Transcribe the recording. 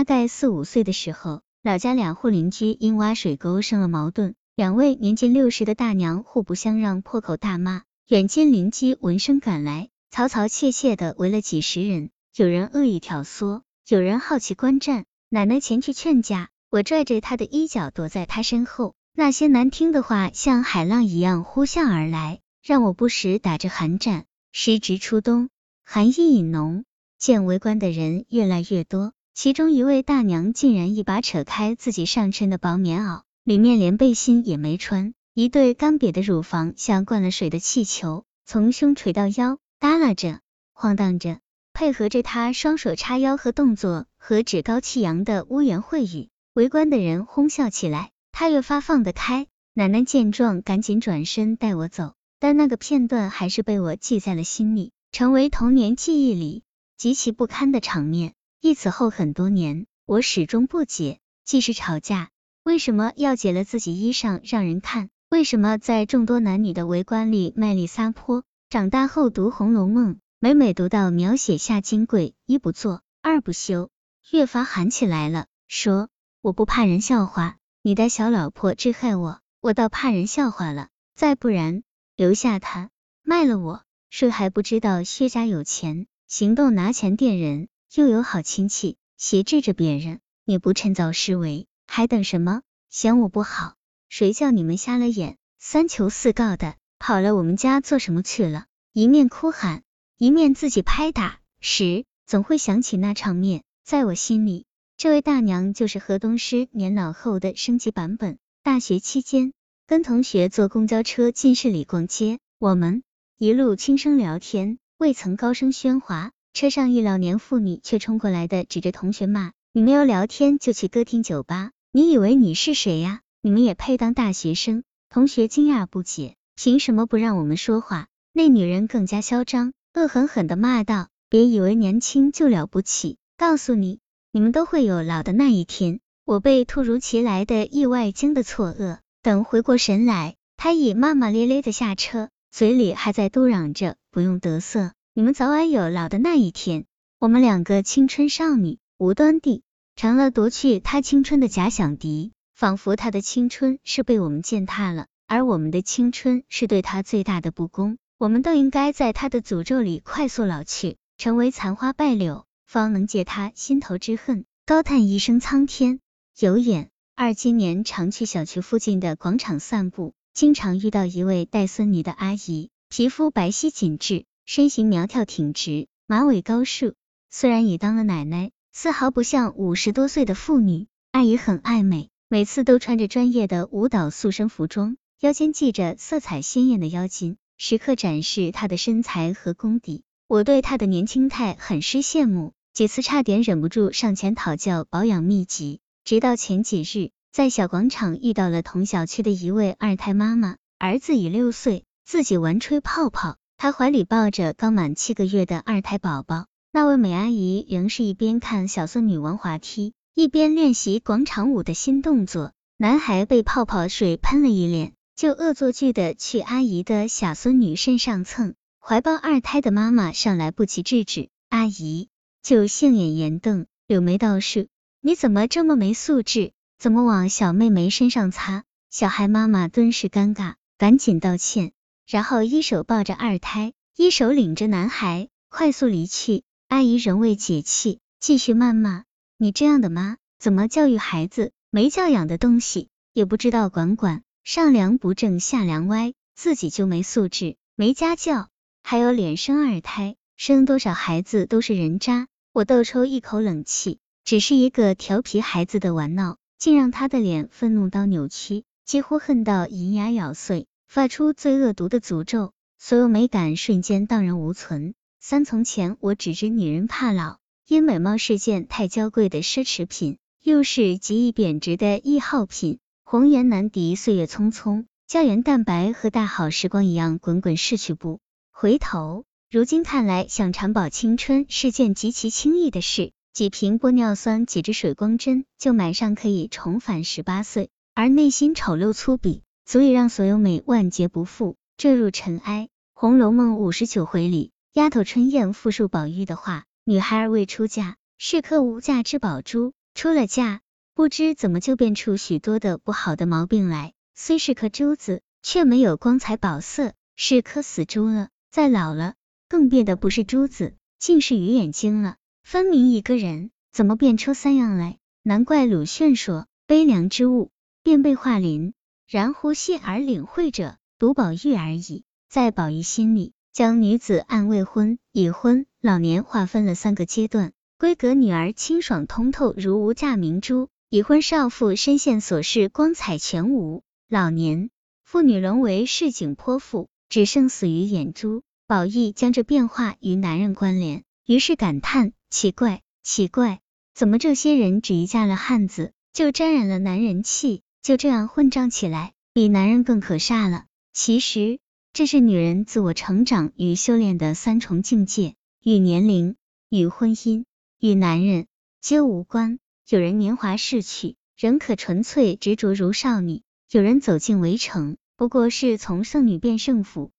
大概四五岁的时候，老家两户邻居因挖水沟生了矛盾，两位年近六十的大娘互不相让，破口大骂。远近邻居闻声赶来，嘈嘈切切的围了几十人，有人恶意挑唆，有人好奇观战。奶奶前去劝架，我拽着她的衣角躲在她身后，那些难听的话像海浪一样呼啸而来，让我不时打着寒战。时值初冬，寒意已浓，见围观的人越来越多。其中一位大娘竟然一把扯开自己上身的薄棉袄，里面连背心也没穿，一对干瘪的乳房像灌了水的气球，从胸垂到腰，耷拉着，晃荡着，配合着她双手叉腰和动作和趾高气扬的污言秽语，围观的人哄笑起来。她越发放得开，奶奶见状赶紧转身带我走，但那个片段还是被我记在了心里，成为童年记忆里极其不堪的场面。一此后很多年，我始终不解，即使吵架，为什么要解了自己衣裳让人看？为什么在众多男女的围观里卖力撒泼？长大后读《红楼梦》，每每读到描写夏金桂一不做二不休，越发喊起来了，说我不怕人笑话，你的小老婆致害我，我倒怕人笑话了。再不然，留下他，卖了我，谁还不知道薛家有钱，行动拿钱垫人？又有好亲戚挟制着别人，你不趁早施为，还等什么？嫌我不好？谁叫你们瞎了眼，三求四告的跑了我们家做什么去了？一面哭喊，一面自己拍打，时总会想起那场面。在我心里，这位大娘就是河东狮年老后的升级版本。大学期间，跟同学坐公交车进市里逛街，我们一路轻声聊天，未曾高声喧哗。车上一老年妇女却冲过来的指着同学骂：“你没有聊天就去歌厅酒吧，你以为你是谁呀？你们也配当大学生？”同学惊讶不解，凭什么不让我们说话？那女人更加嚣张，恶狠狠的骂道：“别以为年轻就了不起，告诉你，你们都会有老的那一天。”我被突如其来的意外惊得错愕，等回过神来，她已骂骂咧咧的下车，嘴里还在嘟嚷着：“不用得瑟。”你们早晚有老的那一天，我们两个青春少女无端地成了夺去他青春的假想敌，仿佛他的青春是被我们践踏了，而我们的青春是对他最大的不公。我们都应该在他的诅咒里快速老去，成为残花败柳，方能解他心头之恨。高叹一声苍天有眼。二今年常去小区附近的广场散步，经常遇到一位带孙女的阿姨，皮肤白皙紧致。身形苗条挺直，马尾高束，虽然已当了奶奶，丝毫不像五十多岁的妇女。阿姨很爱美，每次都穿着专业的舞蹈塑身服装，腰间系着色彩鲜艳的腰巾，时刻展示她的身材和功底。我对她的年轻态很是羡慕，几次差点忍不住上前讨教保养秘籍。直到前几日，在小广场遇到了同小区的一位二胎妈妈，儿子已六岁，自己玩吹泡泡。她怀里抱着刚满七个月的二胎宝宝，那位美阿姨仍是一边看小孙女玩滑梯，一边练习广场舞的新动作。男孩被泡泡水喷了一脸，就恶作剧的去阿姨的小孙女身上蹭。怀抱二胎的妈妈上来不及制止，阿姨就杏眼圆瞪，柳眉倒竖：“你怎么这么没素质？怎么往小妹妹身上擦？”小孩妈妈顿时尴尬，赶紧道歉。然后一手抱着二胎，一手领着男孩快速离去。阿姨仍未解气，继续谩骂：“你这样的妈怎么教育孩子？没教养的东西，也不知道管管，上梁不正下梁歪，自己就没素质，没家教，还有脸生二胎，生多少孩子都是人渣。”我倒抽一口冷气，只是一个调皮孩子的玩闹，竟让他的脸愤怒到扭曲，几乎恨到银牙咬碎。发出最恶毒的诅咒，所有美感瞬间荡然无存。三从前，我只知女人怕老，因美貌是件太娇贵的奢侈品，又是极易贬值的易耗品。红颜难敌岁月匆匆，胶原蛋白和大好时光一样滚滚逝去不回头。如今看来，想长保青春是件极其轻易的事，几瓶玻尿酸，几支水光针，就马上可以重返十八岁，而内心丑陋粗鄙。足以让所有美万劫不复，坠入尘埃。《红楼梦》五十九回里，丫头春燕复述宝玉的话：女孩儿未出嫁，是颗无价之宝珠。出了嫁，不知怎么就变出许多的不好的毛病来。虽是颗珠子，却没有光彩宝色，是颗死珠了。再老了，更变的不是珠子，竟是鱼眼睛了。分明一个人，怎么变出三样来？难怪鲁迅说，悲凉之物，便被化鳞，然呼吸而领会者，独宝玉而已。在宝玉心里，将女子按未婚、已婚、老年划分了三个阶段。闺阁女儿清爽通透如无价明珠，已婚少妇身陷琐事光彩全无，老年妇女沦为市井泼妇，只剩死于眼珠。宝玉将这变化与男人关联，于是感叹：奇怪，奇怪，怎么这些人只一嫁了汉子，就沾染了男人气，就这样混账起来，比男人更可煞了。其实这是女人自我成长与修炼的三重境界，与年龄，与婚姻。与男人皆无关。有人年华逝去，仍可纯粹执着如少女；有人走进围城，不过是从剩女变剩妇。